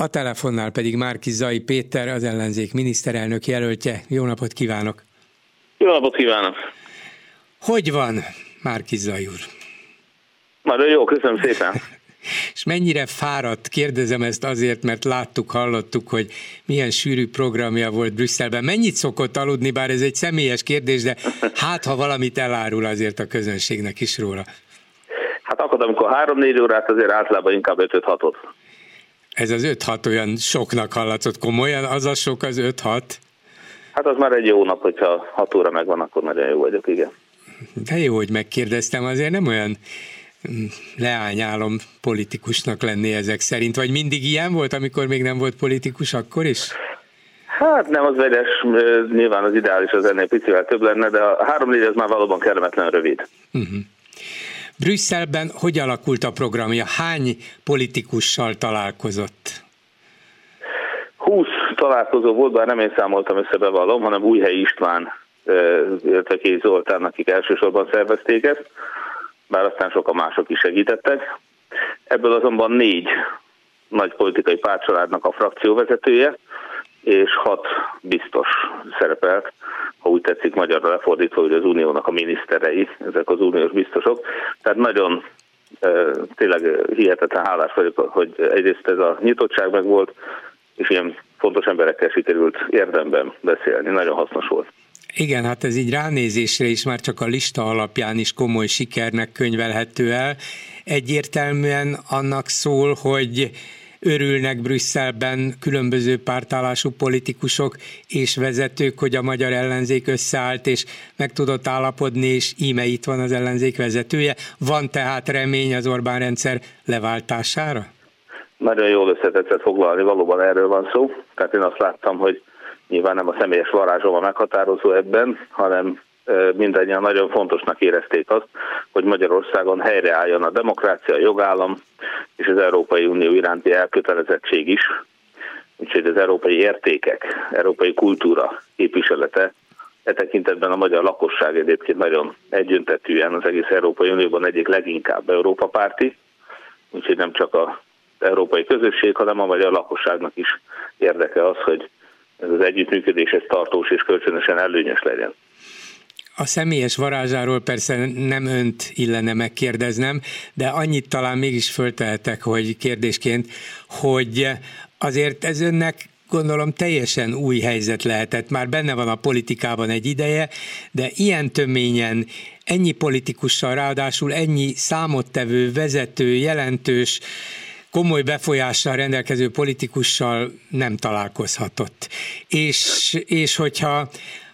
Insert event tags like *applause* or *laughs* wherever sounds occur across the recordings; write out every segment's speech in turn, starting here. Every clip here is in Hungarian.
a telefonnál pedig Márki Zai Péter, az ellenzék miniszterelnök jelöltje. Jó napot kívánok! Jó napot kívánok! Hogy van, Márki Zai úr? Nagyon jó, köszönöm szépen! *laughs* És mennyire fáradt, kérdezem ezt azért, mert láttuk, hallottuk, hogy milyen sűrű programja volt Brüsszelben. Mennyit szokott aludni, bár ez egy személyes kérdés, de hát ha valamit elárul azért a közönségnek is róla. Hát akkor, amikor 3-4 órát, azért általában inkább 5-6-ot. Ez az 5-6 olyan soknak hallatszott, komolyan az a sok az 5-6? Hát az már egy jó nap, hogyha 6 óra megvan, akkor nagyon jó vagyok, igen. De jó, hogy megkérdeztem, azért nem olyan leányálom politikusnak lenni ezek szerint, vagy mindig ilyen volt, amikor még nem volt politikus, akkor is? Hát nem az vegyes, nyilván az ideális az ennél picivel több lenne, de a három-négy az már valóban kellemetlen rövid. Uh-huh. Brüsszelben hogy alakult a programja? Hány politikussal találkozott? 20 találkozó volt, bár nem én számoltam össze, bevallom, hanem Újhely István, illetve Kéz Zoltán, akik elsősorban szervezték ezt bár aztán sokan mások is segítettek. Ebből azonban négy nagy politikai pártcsaládnak a frakcióvezetője, és hat biztos szerepelt, ha úgy tetszik magyarra lefordítva, hogy az uniónak a miniszterei, ezek az uniós biztosok. Tehát nagyon tényleg hihetetlen hálás vagyok, hogy egyrészt ez a nyitottság meg volt, és ilyen fontos emberekkel sikerült érdemben beszélni. Nagyon hasznos volt. Igen, hát ez így ránézésre is már csak a lista alapján is komoly sikernek könyvelhető el. Egyértelműen annak szól, hogy örülnek Brüsszelben különböző pártállású politikusok és vezetők, hogy a magyar ellenzék összeállt és meg tudott állapodni, és íme itt van az ellenzék vezetője. Van tehát remény az Orbán rendszer leváltására? Nagyon jól összetetszett foglalni, valóban erről van szó. Tehát én azt láttam, hogy Nyilván nem a személyes varázsom a meghatározó ebben, hanem mindannyian nagyon fontosnak érezték azt, hogy Magyarországon helyreálljon a demokrácia, a jogállam és az Európai Unió iránti elkötelezettség is. Úgyhogy az európai értékek, európai kultúra képviselete E tekintetben a magyar lakosság egyébként nagyon egyöntetűen az egész Európai Unióban egyik leginkább Európa párti, úgyhogy nem csak az európai közösség, hanem a magyar lakosságnak is érdeke az, hogy ez az együttműködés ez tartós és kölcsönösen előnyös legyen. A személyes varázsáról persze nem önt illene megkérdeznem, de annyit talán mégis föltehetek, hogy kérdésként, hogy azért ez önnek gondolom teljesen új helyzet lehetett. Már benne van a politikában egy ideje, de ilyen töményen, ennyi politikussal, ráadásul ennyi számottevő, vezető, jelentős komoly befolyással rendelkező politikussal nem találkozhatott. És, és hogyha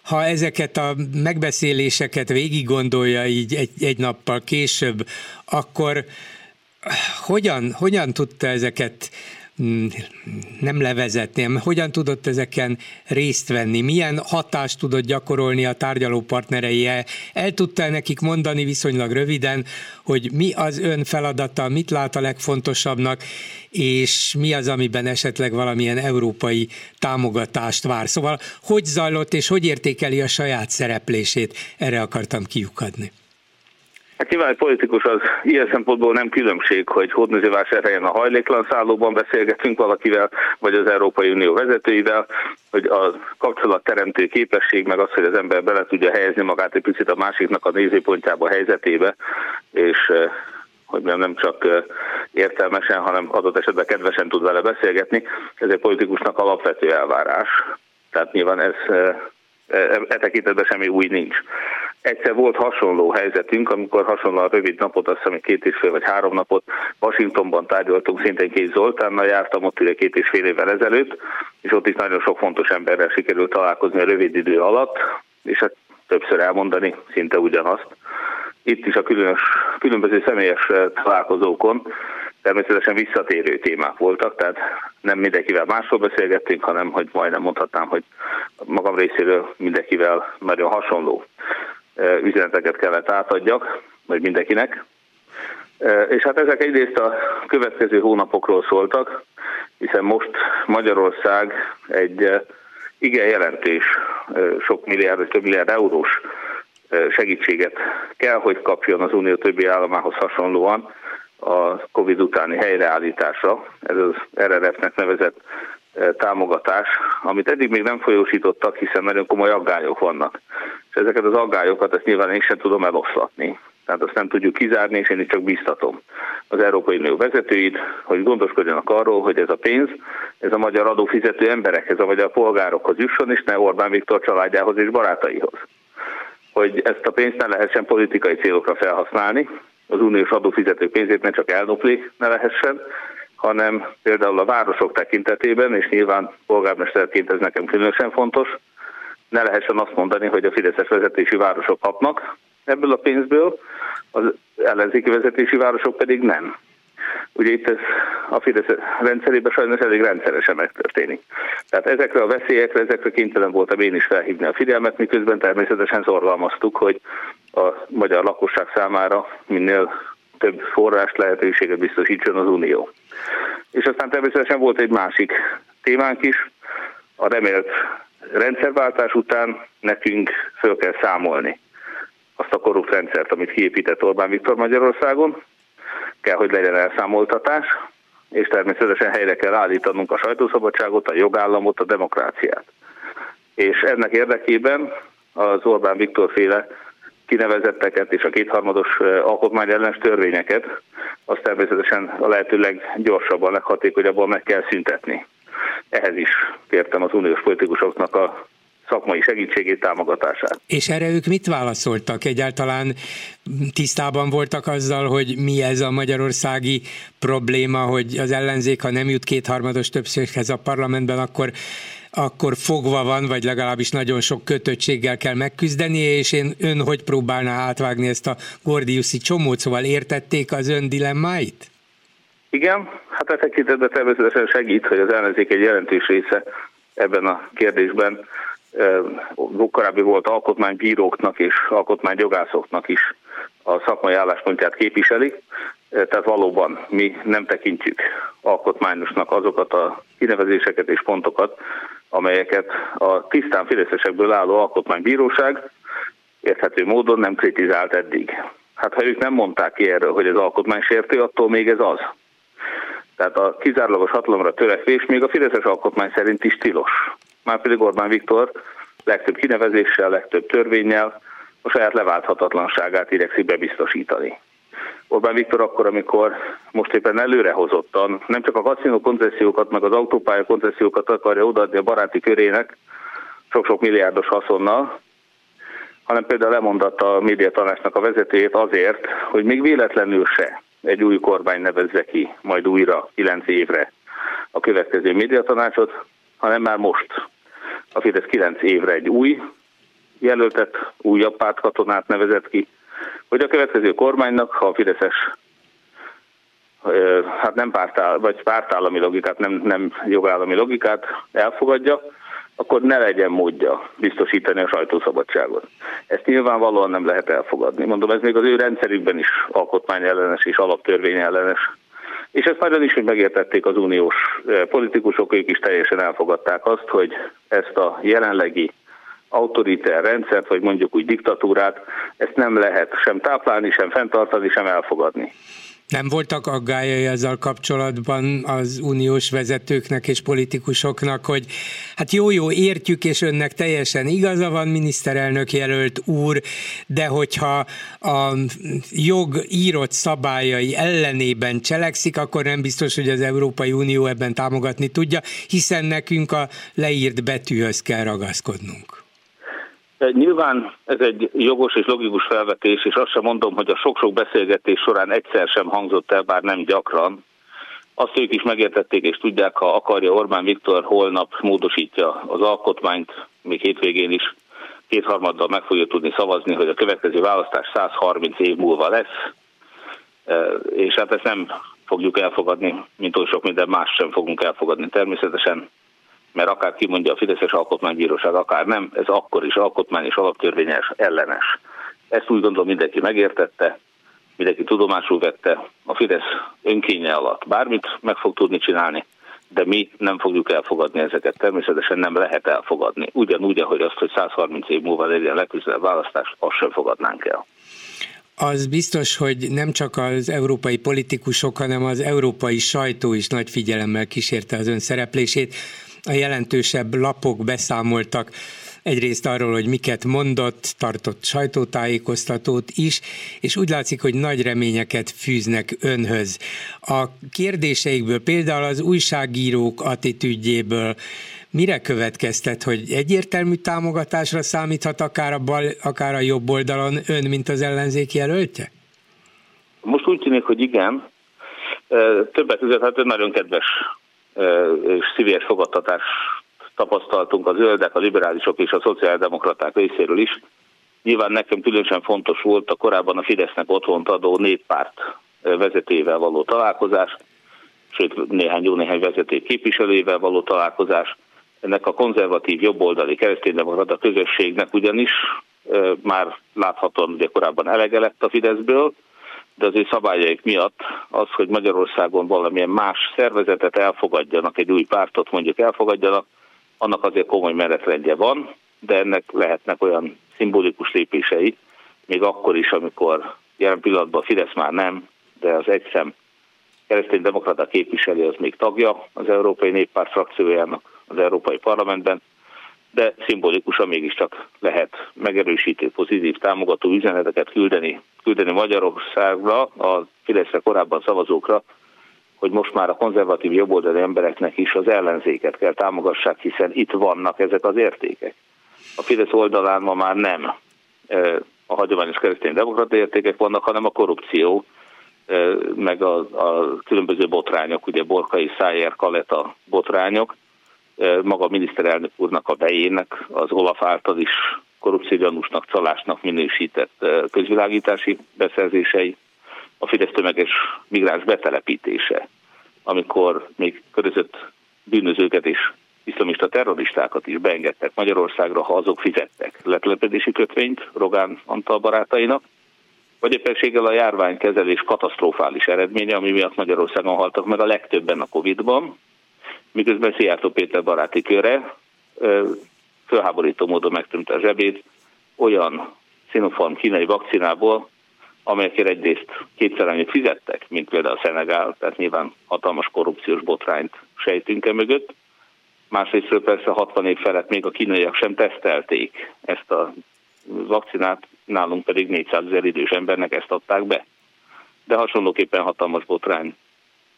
ha ezeket a megbeszéléseket végig gondolja így egy, egy nappal később, akkor hogyan, hogyan tudta ezeket nem levezetni, hogyan tudott ezeken részt venni, milyen hatást tudott gyakorolni a tárgyaló partnerei, el tudta nekik mondani viszonylag röviden, hogy mi az ön feladata, mit lát a legfontosabbnak, és mi az, amiben esetleg valamilyen európai támogatást vár. Szóval hogy zajlott és hogy értékeli a saját szereplését, erre akartam kiukadni. Hát nyilván egy politikus az ilyen szempontból nem különbség, hogy hódműzővásárhelyen a hajléklan szállóban beszélgetünk valakivel, vagy az Európai Unió vezetőivel, hogy a kapcsolatteremtő képesség, meg az, hogy az ember bele tudja helyezni magát egy picit a másiknak a nézőpontjába, a helyzetébe, és eh, hogy nem csak eh, értelmesen, hanem adott esetben kedvesen tud vele beszélgetni. Ez egy politikusnak alapvető elvárás. Tehát nyilván ez eh, e, e tekintetben semmi új nincs. Egyszer volt hasonló helyzetünk, amikor hasonlóan rövid napot, azt hiszem két és fél vagy három napot Washingtonban tárgyaltunk, szintén két Zoltánnal jártam ott ugye két és fél évvel ezelőtt, és ott is nagyon sok fontos emberrel sikerült találkozni a rövid idő alatt, és hát többször elmondani szinte ugyanazt. Itt is a különös, különböző személyes találkozókon természetesen visszatérő témák voltak, tehát nem mindenkivel másról beszélgettünk, hanem hogy majdnem mondhatnám, hogy magam részéről mindenkivel nagyon hasonló üzeneteket kellett átadjak, vagy mindenkinek. És hát ezek egyrészt a következő hónapokról szóltak, hiszen most Magyarország egy igen jelentős, sok milliárd vagy több milliárd eurós segítséget kell, hogy kapjon az Unió többi államához hasonlóan, a Covid utáni helyreállításra, ez az RRF-nek nevezett támogatás, amit eddig még nem folyósítottak, hiszen nagyon komoly aggályok vannak. És ezeket az aggályokat ezt nyilván én sem tudom eloszlatni. Tehát azt nem tudjuk kizárni, és én itt csak biztatom az Európai Unió vezetőit, hogy gondoskodjanak arról, hogy ez a pénz, ez a magyar adófizető emberekhez, a polgárokhoz jusson, és ne Orbán Viktor családjához és barátaihoz. Hogy ezt a pénzt ne lehessen politikai célokra felhasználni, az uniós adófizető pénzét ne csak elnopli ne lehessen, hanem például a városok tekintetében, és nyilván polgármesterként ez nekem különösen fontos, ne lehessen azt mondani, hogy a Fideszes vezetési városok kapnak ebből a pénzből, az ellenzéki vezetési városok pedig nem. Ugye itt ez a Fidesz rendszerében sajnos elég rendszeresen megtörténik. Tehát ezekre a veszélyekre, ezekre kénytelen voltam én is felhívni a figyelmet, miközben természetesen szorgalmaztuk, hogy a magyar lakosság számára minél több forrást, lehetőséget biztosítson az Unió. És aztán természetesen volt egy másik témánk is, a remélt rendszerváltás után nekünk föl kell számolni azt a korrupt rendszert, amit kiépített Orbán Viktor Magyarországon, kell, hogy legyen elszámoltatás, és természetesen helyre kell állítanunk a sajtószabadságot, a jogállamot, a demokráciát. És ennek érdekében az Orbán Viktor féle kinevezetteket és a kétharmados alkotmány ellenes törvényeket, azt természetesen a lehető leggyorsabban, leghatékonyabban meg kell szüntetni. Ehhez is kértem az uniós politikusoknak a szakmai segítségét, támogatását. És erre ők mit válaszoltak? Egyáltalán tisztában voltak azzal, hogy mi ez a magyarországi probléma, hogy az ellenzék, ha nem jut kétharmados többséghez a parlamentben, akkor akkor fogva van, vagy legalábbis nagyon sok kötöttséggel kell megküzdeni, és én ön hogy próbálná átvágni ezt a Gordiuszi csomót, szóval értették az ön dilemmáit? Igen, hát a tekintetben természetesen segít, hogy az ellenzék egy jelentős része ebben a kérdésben korábbi volt alkotmánybíróknak és alkotmányjogászoknak is a szakmai álláspontját képviseli, tehát valóban mi nem tekintjük alkotmányosnak azokat a kinevezéseket és pontokat, amelyeket a tisztán fideszesekből álló alkotmánybíróság érthető módon nem kritizált eddig. Hát ha ők nem mondták ki erről, hogy ez alkotmánysértő, attól még ez az. Tehát a kizárólagos hatalomra törekvés még a Fideszes alkotmány szerint is tilos. Már pedig Orbán Viktor legtöbb kinevezéssel, legtöbb törvényel a saját leválthatatlanságát igyekszik bebiztosítani. Orbán Viktor akkor, amikor most éppen előrehozottan nem csak a kaszinó koncesziókat, meg az autópálya koncesziókat akarja odaadni a baráti körének, sok-sok milliárdos haszonnal, hanem például lemondatta a médiatanácsnak a vezetőjét azért, hogy még véletlenül se egy új kormány nevezze ki majd újra 9 évre a következő médiatanácsot, hanem már most a Fidesz 9 évre egy új jelöltet, újabb pártkatonát nevezett ki, hogy a következő kormánynak, ha a Fideszes hát nem pártáll, vagy pártállami logikát, nem, nem jogállami logikát elfogadja, akkor ne legyen módja biztosítani a sajtószabadságot. Ezt nyilvánvalóan nem lehet elfogadni. Mondom, ez még az ő rendszerükben is alkotmányellenes és alaptörvény ellenes. És ezt nagyon is, hogy megértették az uniós politikusok, ők is teljesen elfogadták azt, hogy ezt a jelenlegi autoriter rendszert, vagy mondjuk úgy diktatúrát, ezt nem lehet sem táplálni, sem fenntartani, sem elfogadni. Nem voltak aggályai ezzel kapcsolatban az uniós vezetőknek és politikusoknak, hogy hát jó-jó, értjük, és önnek teljesen igaza van, miniszterelnök jelölt úr, de hogyha a jog írott szabályai ellenében cselekszik, akkor nem biztos, hogy az Európai Unió ebben támogatni tudja, hiszen nekünk a leírt betűhöz kell ragaszkodnunk. Nyilván ez egy jogos és logikus felvetés, és azt sem mondom, hogy a sok-sok beszélgetés során egyszer sem hangzott el, bár nem gyakran. Azt ők is megértették és tudják, ha akarja Orbán Viktor holnap módosítja az alkotmányt, még hétvégén is. Kétharmaddal meg fogja tudni szavazni, hogy a következő választás 130 év múlva lesz, és hát ezt nem fogjuk elfogadni, mint oly sok minden más sem fogunk elfogadni természetesen mert akár kimondja a Fideszes Alkotmánybíróság, akár nem, ez akkor is alkotmány és alaptörvényes ellenes. Ezt úgy gondolom mindenki megértette, mindenki tudomásul vette, a Fidesz önkénye alatt bármit meg fog tudni csinálni, de mi nem fogjuk elfogadni ezeket, természetesen nem lehet elfogadni. Ugyanúgy, ahogy azt, hogy 130 év múlva legyen legközelebb választás, azt sem fogadnánk el az biztos, hogy nem csak az európai politikusok, hanem az európai sajtó is nagy figyelemmel kísérte az ön szereplését. A jelentősebb lapok beszámoltak egyrészt arról, hogy miket mondott, tartott sajtótájékoztatót is, és úgy látszik, hogy nagy reményeket fűznek önhöz. A kérdéseikből, például az újságírók attitűdjéből, mire következtet, hogy egyértelmű támogatásra számíthat akár a, bal, akár a jobb oldalon ön, mint az ellenzék jelöltje? Most úgy tűnik, hogy igen. Többek között hát nagyon kedves és szívélyes fogadtatás tapasztaltunk a zöldek, a liberálisok és a szociáldemokraták részéről is. Nyilván nekem különösen fontos volt a korábban a Fidesznek otthont adó néppárt vezetőjével való találkozás, sőt néhány jó néhány vezető képviselőjével való találkozás. Ennek a konzervatív jobboldali kereszténydemokrata közösségnek ugyanis már láthatóan ugye korábban elege lett a Fideszből, de az ő szabályaik miatt az, hogy Magyarországon valamilyen más szervezetet elfogadjanak, egy új pártot mondjuk elfogadjanak, annak azért komoly menetrendje van, de ennek lehetnek olyan szimbolikus lépései, még akkor is, amikor jelen pillanatban Fidesz már nem, de az egyszem keresztény-demokrata képviselő az még tagja az Európai Néppárt frakciójának az Európai Parlamentben, de szimbolikusan mégiscsak lehet megerősítő, pozitív, támogató üzeneteket küldeni, küldeni Magyarországra, a Fideszre korábban szavazókra, hogy most már a konzervatív jobboldali embereknek is az ellenzéket kell támogassák, hiszen itt vannak ezek az értékek. A Fidesz oldalán ma már nem a hagyományos keresztény demokrata értékek vannak, hanem a korrupció, meg a, a különböző botrányok, ugye Borkai Szájer Kaleta botrányok, maga miniszterelnök úrnak a bejének, az Olaf által is korrupciógyanúsnak, csalásnak minősített közvilágítási beszerzései, a Fidesz tömeges migráns betelepítése, amikor még körözött bűnözőket és iszlamista terroristákat is beengedtek Magyarországra, ha azok fizettek letelepedési kötvényt Rogán Antal barátainak, vagy éppenséggel a járványkezelés katasztrofális eredménye, ami miatt Magyarországon haltak meg a legtöbben a Covid-ban, miközben Szijjártó Péter baráti köre fölháborító módon megtömte a zsebét olyan Sinopharm kínai vakcinából, amelyekért egyrészt kétszer annyit fizettek, mint például a Szenegál, tehát nyilván hatalmas korrupciós botrányt sejtünk e mögött. Másrésztről persze 60 év felett még a kínaiak sem tesztelték ezt a vakcinát, nálunk pedig 400 ezer idős embernek ezt adták be. De hasonlóképpen hatalmas botrány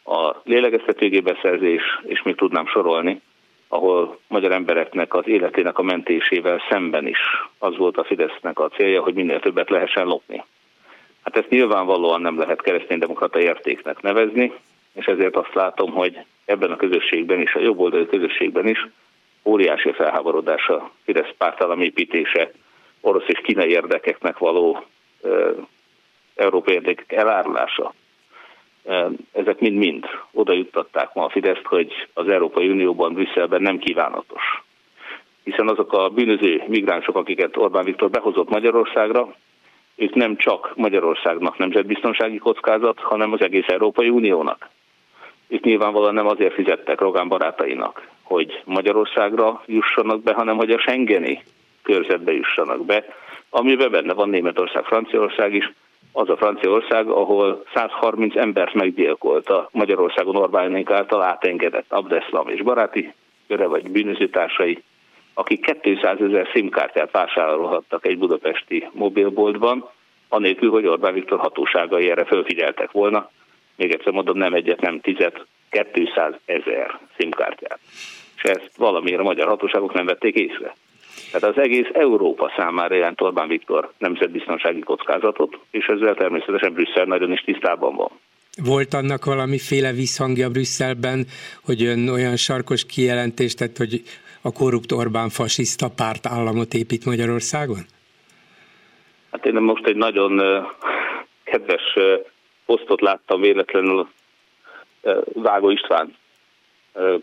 a lélegeztetőgébeszerzés, és még tudnám sorolni, ahol magyar embereknek az életének a mentésével szemben is az volt a Fidesznek a célja, hogy minél többet lehessen lopni. Hát ezt nyilvánvalóan nem lehet kereszténydemokrata értéknek nevezni, és ezért azt látom, hogy ebben a közösségben is, a jobboldali közösségben is óriási felháborodás a Fidesz pártállam építése, orosz és kínai érdekeknek való e, európai érdekek elárulása. Ezek mind-mind oda juttatták ma a Fideszt, hogy az Európai Unióban, Brüsszelben nem kívánatos. Hiszen azok a bűnöző migránsok, akiket Orbán Viktor behozott Magyarországra, ők nem csak Magyarországnak nemzetbiztonsági kockázat, hanem az egész Európai Uniónak. Itt nyilvánvalóan nem azért fizettek Rogán barátainak, hogy Magyarországra jussanak be, hanem hogy a Schengeni körzetbe jussanak be, amiben benne van Németország, Franciaország is, az a Franciaország, ahol 130 embert meggyilkolta Magyarországon Orbánénk által átengedett Abdeslam és baráti köre vagy bűnözőtársai, akik 200 ezer SIM-kártyát vásárolhattak egy budapesti mobilboltban, anélkül, hogy Orbán Viktor hatóságai erre felfigyeltek volna. Még egyszer mondom, nem egyet, nem tizet, 200 ezer SIM-kártyát. És ezt valamiért a magyar hatóságok nem vették észre. Tehát az egész Európa számára jelent Orbán Viktor nemzetbiztonsági kockázatot, és ezzel természetesen Brüsszel nagyon is tisztában van. Volt annak valamiféle visszhangja Brüsszelben, hogy ön olyan sarkos kijelentést tett, hogy a korrupt Orbán fasiszta párt államot épít Magyarországon? Hát én most egy nagyon kedves posztot láttam véletlenül Vágó István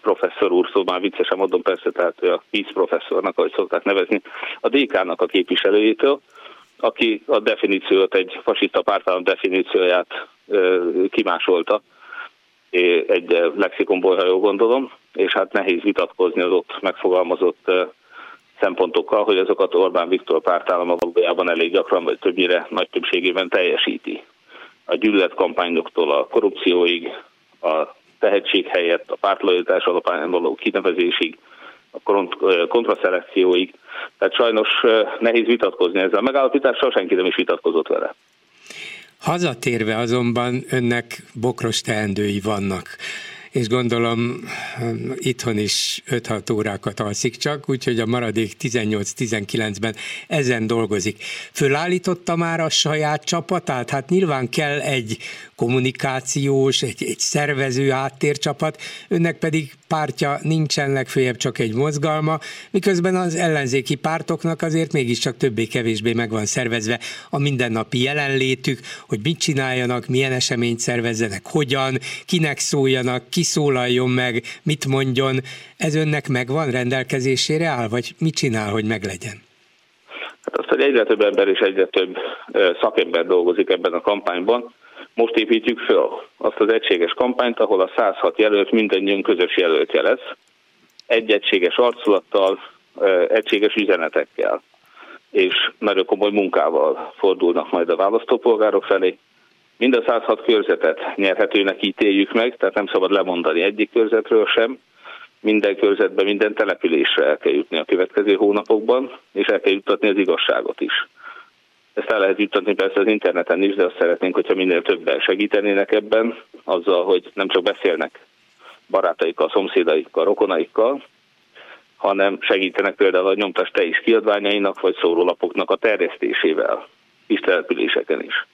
professzor úr, szóval már viccesen mondom persze, tehát a víz professzornak, ahogy szokták nevezni, a DK-nak a képviselőjétől, aki a definíciót, egy fasiszta pártállam definícióját kimásolta, egy lexikonból, ha jól gondolom, és hát nehéz vitatkozni az ott megfogalmazott szempontokkal, hogy azokat Orbán Viktor pártállama valójában elég gyakran, vagy többnyire nagy többségében teljesíti. A gyűlöletkampányoktól a korrupcióig, a tehetség helyett a pártlojítás alapján való kinevezésig, a kontraszelekcióig. Tehát sajnos nehéz vitatkozni ezzel a megállapítással, senki nem is vitatkozott vele. Hazatérve azonban önnek bokros teendői vannak és gondolom itthon is 5-6 órákat alszik csak, úgyhogy a maradék 18-19-ben ezen dolgozik. Fölállította már a saját csapatát? Hát nyilván kell egy kommunikációs, egy, egy szervező áttércsapat, önnek pedig pártja nincsen, legfőjebb csak egy mozgalma, miközben az ellenzéki pártoknak azért mégiscsak többé-kevésbé meg van szervezve a mindennapi jelenlétük, hogy mit csináljanak, milyen eseményt szervezzenek, hogyan, kinek szóljanak, ki szólaljon meg, mit mondjon. Ez önnek megvan rendelkezésére áll, vagy mit csinál, hogy meglegyen? Azt, hogy egyre több ember és egyre több szakember dolgozik ebben a kampányban, most építjük föl azt az egységes kampányt, ahol a 106 jelölt mindannyian közös jelöltje lesz, egy egységes arculattal, egységes üzenetekkel, és nagyon komoly munkával fordulnak majd a választópolgárok felé. Mind a 106 körzetet nyerhetőnek ítéljük meg, tehát nem szabad lemondani egyik körzetről sem. Minden körzetben, minden településre el kell jutni a következő hónapokban, és el kell juttatni az igazságot is. Ezt el lehet juttatni persze az interneten is, de azt szeretnénk, hogyha minél többen segítenének ebben, azzal, hogy nem csak beszélnek barátaikkal, szomszédaikkal, rokonaikkal, hanem segítenek például a nyomtas te is kiadványainak, vagy szórólapoknak a terjesztésével, kis településeken is.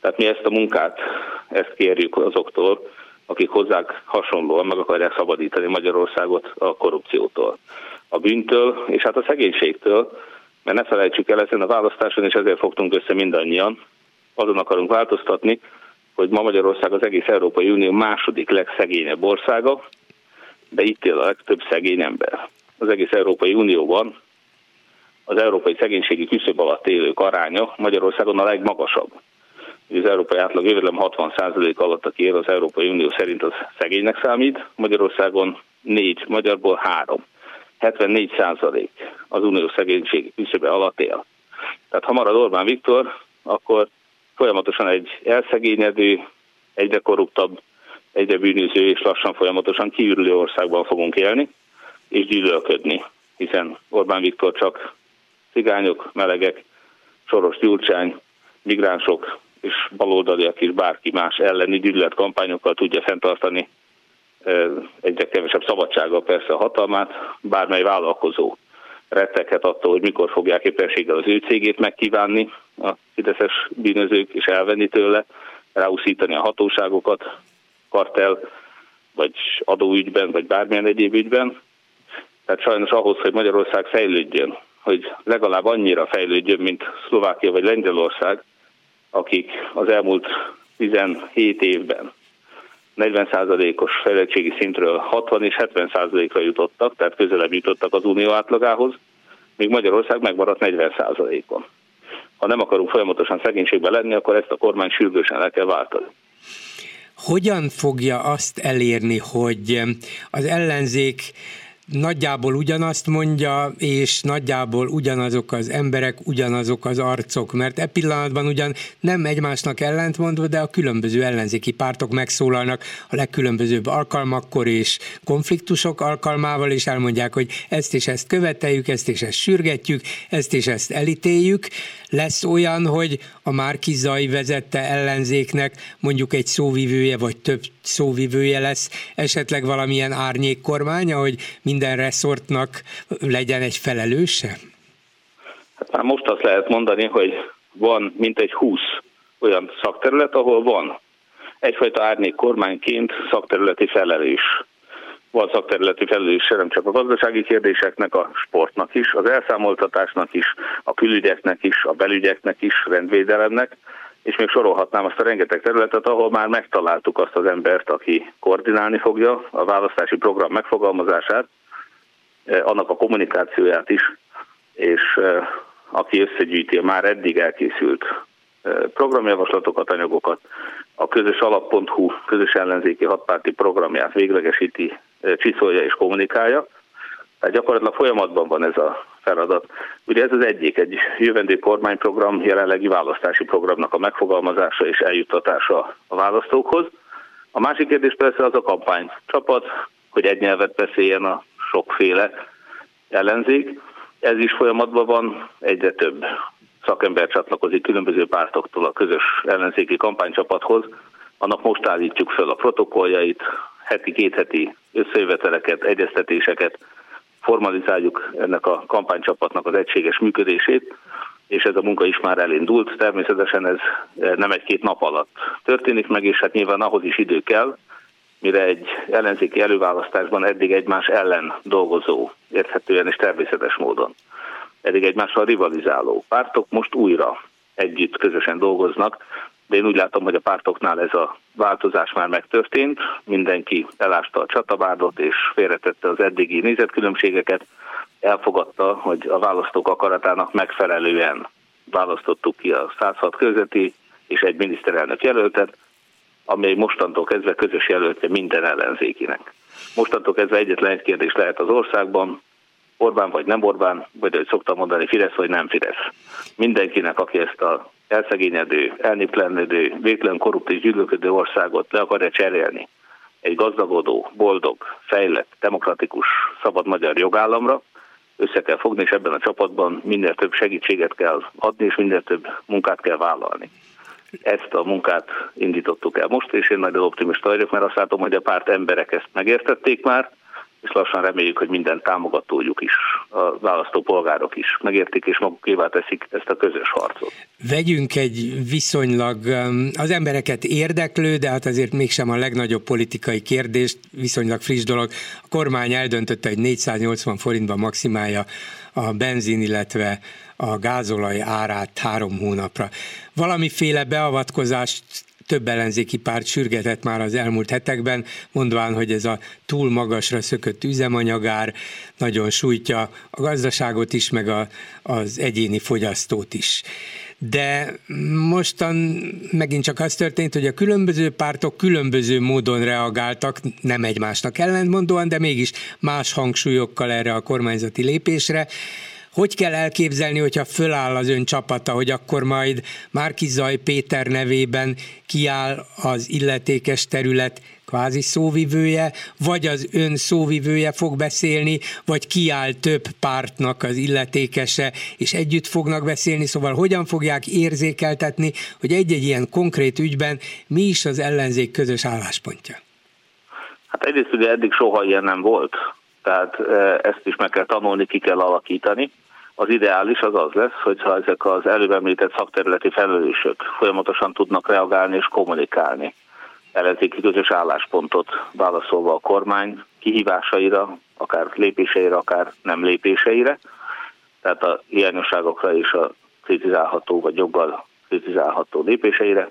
Tehát mi ezt a munkát, ezt kérjük azoktól, akik hozzák hasonlóan meg akarják szabadítani Magyarországot a korrupciótól, a bűntől, és hát a szegénységtől, mert ne felejtsük el ezen a választáson, és ezért fogtunk össze mindannyian, azon akarunk változtatni, hogy ma Magyarország az egész Európai Unió második legszegényebb országa, de itt él a legtöbb szegény ember. Az egész Európai Unióban az európai szegénységi küszöb alatt élők aránya Magyarországon a legmagasabb. Az európai átlag jövedelem 60% alatt, aki él az Európai Unió szerint az szegénynek számít, Magyarországon négy, magyarból három. 74 százalék az unió szegénység küszöbe alatt él. Tehát ha marad Orbán Viktor, akkor folyamatosan egy elszegényedő, egyre korruptabb, egyre bűnöző és lassan folyamatosan kiürülő országban fogunk élni, és gyűlölködni, hiszen Orbán Viktor csak cigányok, melegek, Soros Gyurcsány, migránsok és baloldaliak is bárki más elleni gyűlöletkampányokkal tudja fenntartani egyre kevesebb szabadsága persze a hatalmát, bármely vállalkozó retteghet attól, hogy mikor fogják éppenséggel az ő cégét megkívánni a fideszes bűnözők, és elvenni tőle, ráúszítani a hatóságokat, kartel, vagy adóügyben, vagy bármilyen egyéb ügyben. Tehát sajnos ahhoz, hogy Magyarország fejlődjön, hogy legalább annyira fejlődjön, mint Szlovákia vagy Lengyelország, akik az elmúlt 17 évben 40%-os fejlettségi szintről 60 és 70%-ra jutottak, tehát közelebb jutottak az unió átlagához, míg Magyarország megmaradt 40%-on. Ha nem akarunk folyamatosan szegénységben lenni, akkor ezt a kormány sürgősen el kell váltani. Hogyan fogja azt elérni, hogy az ellenzék nagyjából ugyanazt mondja, és nagyjából ugyanazok az emberek, ugyanazok az arcok, mert e pillanatban ugyan nem egymásnak ellentmondva, de a különböző ellenzéki pártok megszólalnak a legkülönbözőbb alkalmakkor és konfliktusok alkalmával, és elmondják, hogy ezt és ezt követeljük, ezt és ezt sürgetjük, ezt és ezt elítéljük. Lesz olyan, hogy a Márki Zaj vezette ellenzéknek mondjuk egy szóvivője, vagy több szóvivője lesz, esetleg valamilyen árnyék kormánya, hogy minden reszortnak legyen egy felelőse? Hát most azt lehet mondani, hogy van mintegy 20 olyan szakterület, ahol van egyfajta árnyék kormányként szakterületi felelős. Van szakterületi felelős nem csak a gazdasági kérdéseknek, a sportnak is, az elszámoltatásnak is, a külügyeknek is, a belügyeknek is, rendvédelemnek, és még sorolhatnám azt a rengeteg területet, ahol már megtaláltuk azt az embert, aki koordinálni fogja a választási program megfogalmazását, eh, annak a kommunikációját is, és eh, aki összegyűjti a már eddig elkészült eh, programjavaslatokat, anyagokat, a közös alap.hu közös ellenzéki hatpárti programját véglegesíti, csiszolja és kommunikálja. Tehát gyakorlatilag folyamatban van ez a feladat. Ugye ez az egyik, egy jövendő kormányprogram, jelenlegi választási programnak a megfogalmazása és eljuttatása a választókhoz. A másik kérdés persze az a kampány csapat, hogy egy nyelvet beszéljen a sokféle ellenzék. Ez is folyamatban van, egyre több szakember csatlakozik különböző pártoktól a közös ellenzéki kampánycsapathoz. Annak most állítjuk föl a protokolljait, heti, két heti összejöveteleket, egyeztetéseket, formalizáljuk ennek a kampánycsapatnak az egységes működését, és ez a munka is már elindult. Természetesen ez nem egy-két nap alatt történik meg, és hát nyilván ahhoz is idő kell, mire egy ellenzéki előválasztásban eddig egymás ellen dolgozó, érthetően és természetes módon, eddig egymással rivalizáló pártok most újra együtt közösen dolgoznak, de én úgy látom, hogy a pártoknál ez a változás már megtörtént, mindenki elásta a csatabárdot és félretette az eddigi nézetkülönbségeket, elfogadta, hogy a választók akaratának megfelelően választottuk ki a 106 közötti és egy miniszterelnök jelöltet, amely mostantól kezdve közös jelöltje minden ellenzékinek. Mostantól kezdve egyetlen egy kérdés lehet az országban, Orbán vagy nem Orbán, vagy hogy szoktam mondani, Fidesz vagy nem Fidesz. Mindenkinek, aki ezt a elszegényedő, elnéplenedő, végtelen korrupt és gyűlölködő országot le akarja cserélni egy gazdagodó, boldog, fejlett, demokratikus, szabad magyar jogállamra, össze kell fogni, és ebben a csapatban minél több segítséget kell adni, és minél több munkát kell vállalni. Ezt a munkát indítottuk el most, és én nagyon optimista vagyok, mert azt látom, hogy a párt emberek ezt megértették már, és lassan reméljük, hogy minden támogatójuk is, a választópolgárok is megértik, és magukévá teszik ezt a közös harcot. Vegyünk egy viszonylag um, az embereket érdeklő, de hát azért mégsem a legnagyobb politikai kérdést, viszonylag friss dolog. A kormány eldöntötte, hogy 480 forintban maximálja a benzin, illetve a gázolaj árát három hónapra. Valamiféle beavatkozást több ellenzéki párt sürgetett már az elmúlt hetekben, mondván, hogy ez a túl magasra szökött üzemanyagár nagyon sújtja a gazdaságot is, meg a, az egyéni fogyasztót is. De mostan megint csak az történt, hogy a különböző pártok különböző módon reagáltak, nem egymásnak ellentmondóan, de mégis más hangsúlyokkal erre a kormányzati lépésre hogy kell elképzelni, hogyha föláll az ön csapata, hogy akkor majd Márki Zaj Péter nevében kiáll az illetékes terület kvázi szóvivője, vagy az ön szóvivője fog beszélni, vagy kiáll több pártnak az illetékese, és együtt fognak beszélni, szóval hogyan fogják érzékeltetni, hogy egy-egy ilyen konkrét ügyben mi is az ellenzék közös álláspontja? Hát egyrészt ugye eddig soha ilyen nem volt, tehát e, ezt is meg kell tanulni, ki kell alakítani. Az ideális az az lesz, hogyha ezek az előbb említett szakterületi felelősök folyamatosan tudnak reagálni és kommunikálni. Ellenzéki közös álláspontot válaszolva a kormány kihívásaira, akár lépéseire, akár nem lépéseire. Tehát a hiányosságokra és a kritizálható vagy joggal kritizálható lépéseire.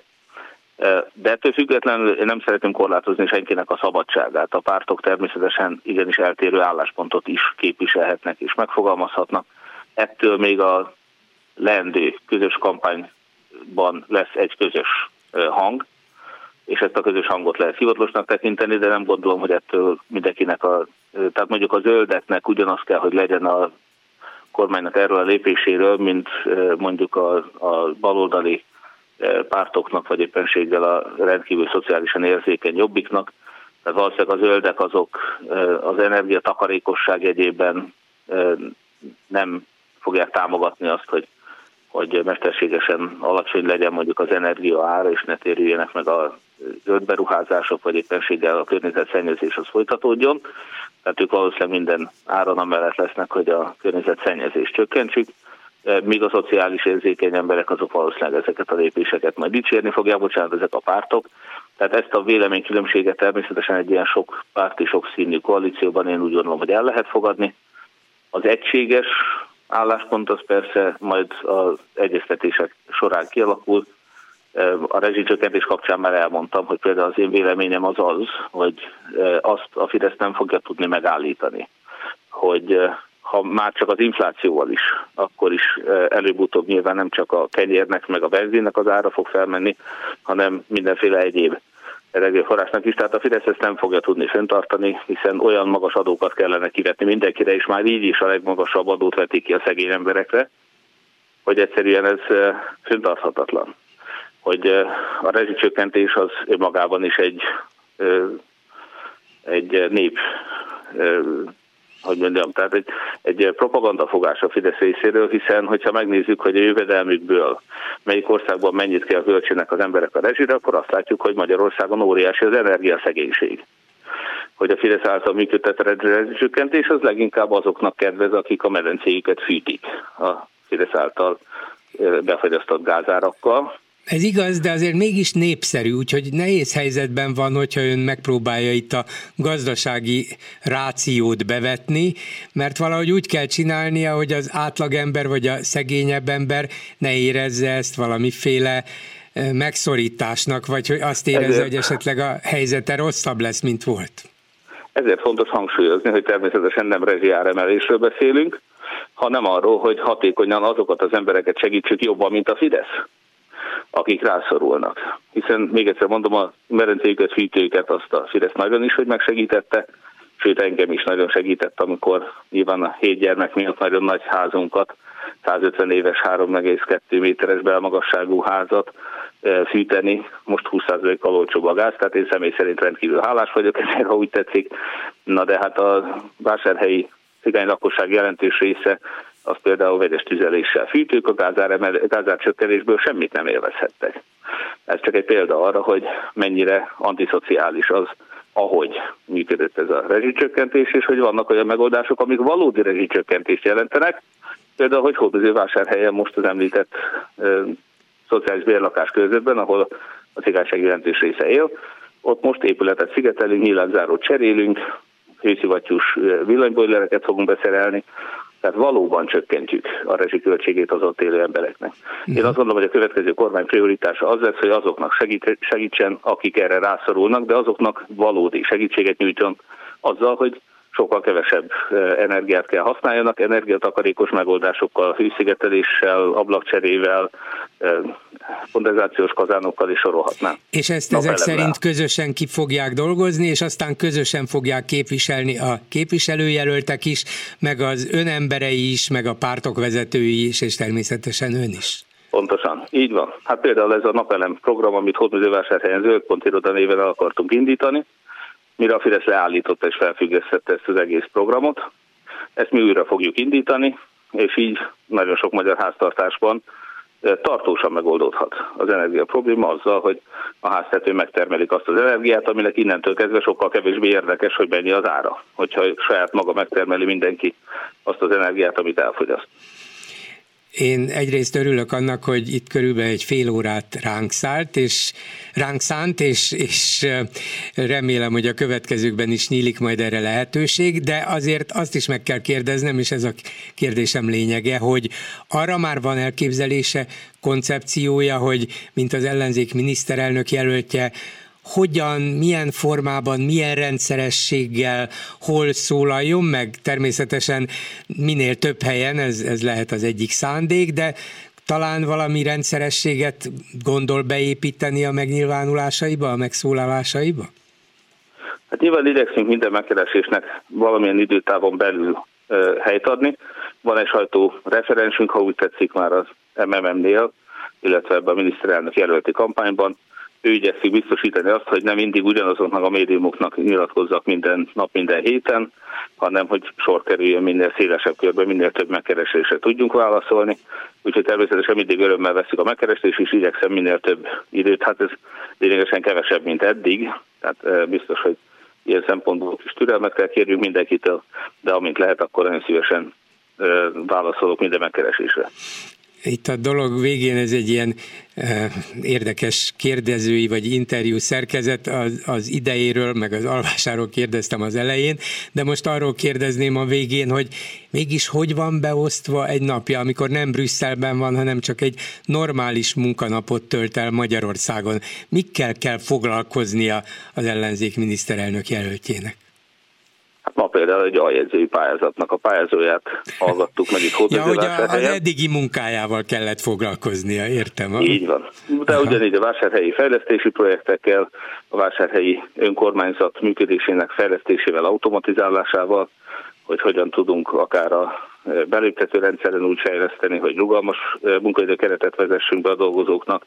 De ettől függetlenül nem szeretném korlátozni senkinek a szabadságát. A pártok természetesen igenis eltérő álláspontot is képviselhetnek és megfogalmazhatnak. Ettől még a leendő közös kampányban lesz egy közös hang, és ezt a közös hangot lehet hivatalosnak tekinteni, de nem gondolom, hogy ettől mindenkinek a, tehát mondjuk a zöldeknek ugyanaz kell, hogy legyen a kormánynak erről a lépéséről, mint mondjuk a, a baloldali pártoknak, vagy éppenséggel a rendkívül szociálisan érzékeny jobbiknak. Tehát valószínűleg a zöldek azok az energiatakarékosság egyében nem fogják támogatni azt, hogy, hogy mesterségesen alacsony legyen mondjuk az energia ára, és ne térüljenek meg a zöld beruházások, vagy éppenséggel a környezetszennyezés az folytatódjon. Tehát ők valószínűleg minden áron amellett lesznek, hogy a környezetszennyezést csökkentsük míg a szociális érzékeny emberek azok valószínűleg ezeket a lépéseket majd dicsérni fogják, bocsánat, ezek a pártok. Tehát ezt a véleménykülönbséget természetesen egy ilyen sok párti, sok színű koalícióban én úgy gondolom, hogy el lehet fogadni. Az egységes álláspont az persze majd az egyeztetések során kialakul. A rezsicsökkentés kapcsán már elmondtam, hogy például az én véleményem az az, hogy azt a Fidesz nem fogja tudni megállítani, hogy ha már csak az inflációval is, akkor is előbb-utóbb nyilván nem csak a kenyérnek, meg a benzinnek az ára fog felmenni, hanem mindenféle egyéb energiaforrásnak is, tehát a Fidesz ezt nem fogja tudni fenntartani, hiszen olyan magas adókat kellene kivetni mindenkire, és már így is a legmagasabb adót vetik ki a szegény emberekre, hogy egyszerűen ez fenntarthatatlan. Hogy a rezsicsökkentés az önmagában is egy, egy nép hogy mondjam, tehát egy, egy propagandafogás a Fidesz részéről, hiszen hogyha megnézzük, hogy a jövedelmükből melyik országban mennyit kell költsenek az emberek a rezsire, akkor azt látjuk, hogy Magyarországon óriási az energiaszegénység. Hogy a Fidesz által működtetett rezsicsökkentés az leginkább azoknak kedvez, akik a medencéjüket fűtik a Fidesz által befagyasztott gázárakkal, ez igaz, de azért mégis népszerű, úgyhogy nehéz helyzetben van, hogyha ön megpróbálja itt a gazdasági rációt bevetni, mert valahogy úgy kell csinálnia, hogy az átlagember vagy a szegényebb ember ne érezze ezt valamiféle megszorításnak, vagy hogy azt érezze, Ezért... hogy esetleg a helyzete rosszabb lesz, mint volt. Ezért fontos hangsúlyozni, hogy természetesen nem rezsiáremelésről beszélünk, hanem arról, hogy hatékonyan azokat az embereket segítsük jobban, mint a Fidesz akik rászorulnak. Hiszen még egyszer mondom, a merencéjüket, fűtőket azt a Fidesz nagyon is, hogy megsegítette, sőt engem is nagyon segített, amikor nyilván a hét gyermek miatt nagyon nagy házunkat, 150 éves 3,2 méteres belmagasságú házat eh, fűteni, most 20%-kal olcsóbb a gáz, tehát én személy szerint rendkívül hálás vagyok ezért, ha úgy tetszik. Na de hát a vásárhelyi cigány lakosság jelentős része az például vegyes tüzeléssel fűtők, a gázár, gázárcsökkenésből semmit nem élvezhettek. Ez csak egy példa arra, hogy mennyire antiszociális az, ahogy működött ez a rezsicsökkentés, és hogy vannak olyan megoldások, amik valódi rezsicsökkentést jelentenek, például, hogy hódozővásárhelyen most az említett ö, szociális bérlakás körzetben, ahol a cigányság jelentős része él, ott most épületet szigetelünk, nyílánzárót cserélünk, hőszivattyús villanybojlereket fogunk beszerelni, tehát valóban csökkentjük a rezsiköltségét az ott élő embereknek. Én mhm. azt gondolom, hogy a következő kormány prioritása az lesz, hogy azoknak segít, segítsen, akik erre rászorulnak, de azoknak valódi segítséget nyújtson azzal, hogy sokkal kevesebb energiát kell használjanak, energiatakarékos megoldásokkal, hűszigeteléssel, ablakcserével, kondenzációs kazánokkal is sorolhatnám. És ezt ezek szerint közösen ki fogják dolgozni, és aztán közösen fogják képviselni a képviselőjelöltek is, meg az önemberei is, meg a pártok vezetői is, és természetesen ön is. Pontosan, így van. Hát például ez a napelem program, amit Hódműzővásárhelyen Zöldpont iroda néven el akartunk indítani, mire a Fidesz leállította és felfüggesztette ezt az egész programot. Ezt mi újra fogjuk indítani, és így nagyon sok magyar háztartásban eh, tartósan megoldódhat az energia probléma azzal, hogy a háztető megtermelik azt az energiát, aminek innentől kezdve sokkal kevésbé érdekes, hogy mennyi az ára, hogyha saját maga megtermeli mindenki azt az energiát, amit elfogyaszt. Én egyrészt örülök annak, hogy itt körülbelül egy fél órát ránk szállt, és ránk szánt, és, és remélem, hogy a következőkben is nyílik majd erre lehetőség, de azért azt is meg kell kérdeznem, és ez a kérdésem lényege, hogy arra már van elképzelése, koncepciója, hogy mint az ellenzék miniszterelnök jelöltje, hogyan, milyen formában, milyen rendszerességgel, hol szólaljon meg. Természetesen minél több helyen, ez, ez lehet az egyik szándék, de talán valami rendszerességet gondol beépíteni a megnyilvánulásaiba, a megszólalásaiba? Hát nyilván igyekszünk minden megkeresésnek valamilyen időtávon belül ö, helyt adni. Van egy sajtó referensünk, ha úgy tetszik már az MMM-nél, illetve ebben a miniszterelnök jelölti kampányban ő igyekszik biztosítani azt, hogy nem mindig ugyanazoknak a médiumoknak nyilatkozzak minden nap, minden héten, hanem hogy sor kerüljön minél szélesebb körben, minél több megkeresésre tudjunk válaszolni. Úgyhogy természetesen mindig örömmel veszük a megkeresést, és igyekszem minél több időt. Hát ez lényegesen kevesebb, mint eddig, tehát eh, biztos, hogy ilyen szempontból is türelmet kell kérjünk mindenkitől, de amint lehet, akkor nagyon szívesen eh, válaszolok minden megkeresésre itt a dolog végén ez egy ilyen eh, érdekes kérdezői vagy interjú szerkezet az, az idejéről, meg az alvásáról kérdeztem az elején, de most arról kérdezném a végén, hogy mégis hogy van beosztva egy napja, amikor nem Brüsszelben van, hanem csak egy normális munkanapot tölt el Magyarországon. Mikkel kell foglalkoznia az ellenzék miniszterelnök jelöltjének? Ma például egy aljegyzői pályázatnak a pályázóját hallgattuk meg itt *laughs* Ja, hogy a, az eddigi munkájával kellett foglalkoznia, értem. Így van. De Aha. ugyanígy a vásárhelyi fejlesztési projektekkel, a vásárhelyi önkormányzat működésének fejlesztésével, automatizálásával, hogy hogyan tudunk akár a beléptető rendszeren úgy fejleszteni, hogy rugalmas munkaidő keretet vezessünk be a dolgozóknak,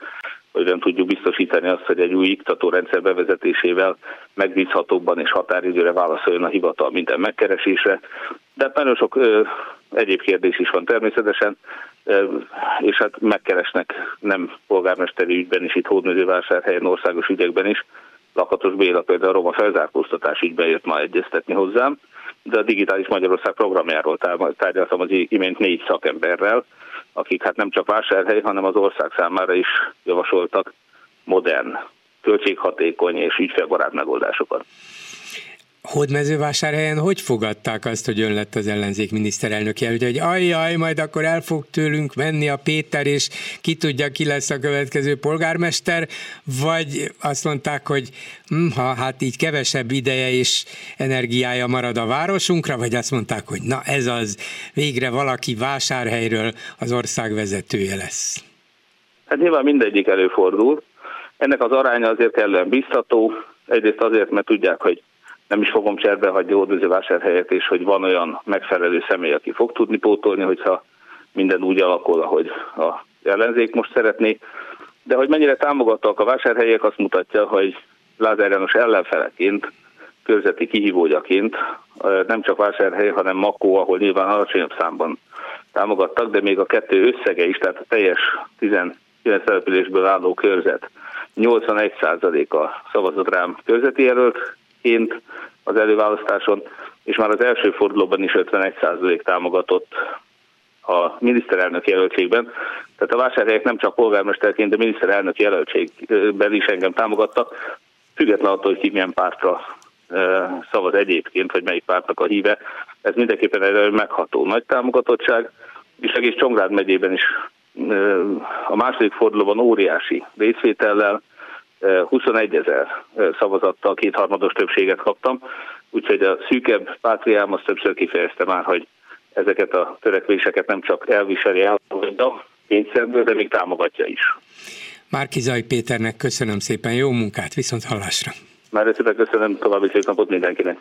hogy nem tudjuk biztosítani azt, hogy egy új iktató rendszer bevezetésével megbízhatóbban és határidőre válaszoljon a hivatal minden megkeresésre. De hát nagyon sok ö, egyéb kérdés is van természetesen, ö, és hát megkeresnek nem polgármesteri ügyben is, itt Hódmezővásárhelyen, országos ügyekben is. Lakatos Béla például a roma felzárkóztatás ügyben jött ma egyeztetni hozzám, de a Digitális Magyarország programjáról tárgyaltam az imént négy szakemberrel, akik hát nem csak vásárhely, hanem az ország számára is javasoltak modern, költséghatékony és ügyfélbarát megoldásokat. Hódmezővásárhelyen hogy fogadták azt, hogy ön lett az ellenzék miniszterelnöke, hogy ajjaj, majd akkor el fog tőlünk menni a Péter, és ki tudja, ki lesz a következő polgármester, vagy azt mondták, hogy hm, ha hát így kevesebb ideje és energiája marad a városunkra, vagy azt mondták, hogy na ez az, végre valaki vásárhelyről az ország vezetője lesz. Hát nyilván mindegyik előfordul. Ennek az aránya azért kellően biztató, egyrészt azért, mert tudják, hogy nem is fogom cserbe hagyni vásárhelyet, és hogy van olyan megfelelő személy, aki fog tudni pótolni, hogyha minden úgy alakul, ahogy a ellenzék most szeretné. De hogy mennyire támogattak a vásárhelyek, azt mutatja, hogy Lázár János ellenfeleként, körzeti kihívójaként nem csak vásárhely, hanem Makó, ahol nyilván alacsonyabb számban támogattak, de még a kettő összege is, tehát a teljes 19 településből álló körzet 81%-a szavazott rám körzeti jelöltként, az előválasztáson, és már az első fordulóban is 51% támogatott a miniszterelnök jelöltségben. Tehát a vásárhelyek nem csak polgármesterként, de miniszterelnök jelöltségben is engem támogattak, független attól, hogy ki milyen pártra szavaz egyébként, vagy melyik pártnak a híve. Ez mindenképpen egy megható nagy támogatottság, és egész Csongrád megyében is a második fordulóban óriási részvétellel 21 ezer szavazattal kétharmados többséget kaptam, úgyhogy a szűkebb pátriám azt többször kifejezte már, hogy ezeket a törekvéseket nem csak elviseli el, de kényszerből, de még támogatja is. Márkizai Péternek köszönöm szépen, jó munkát, viszont hallásra! Már köszönöm, további szép napot mindenkinek!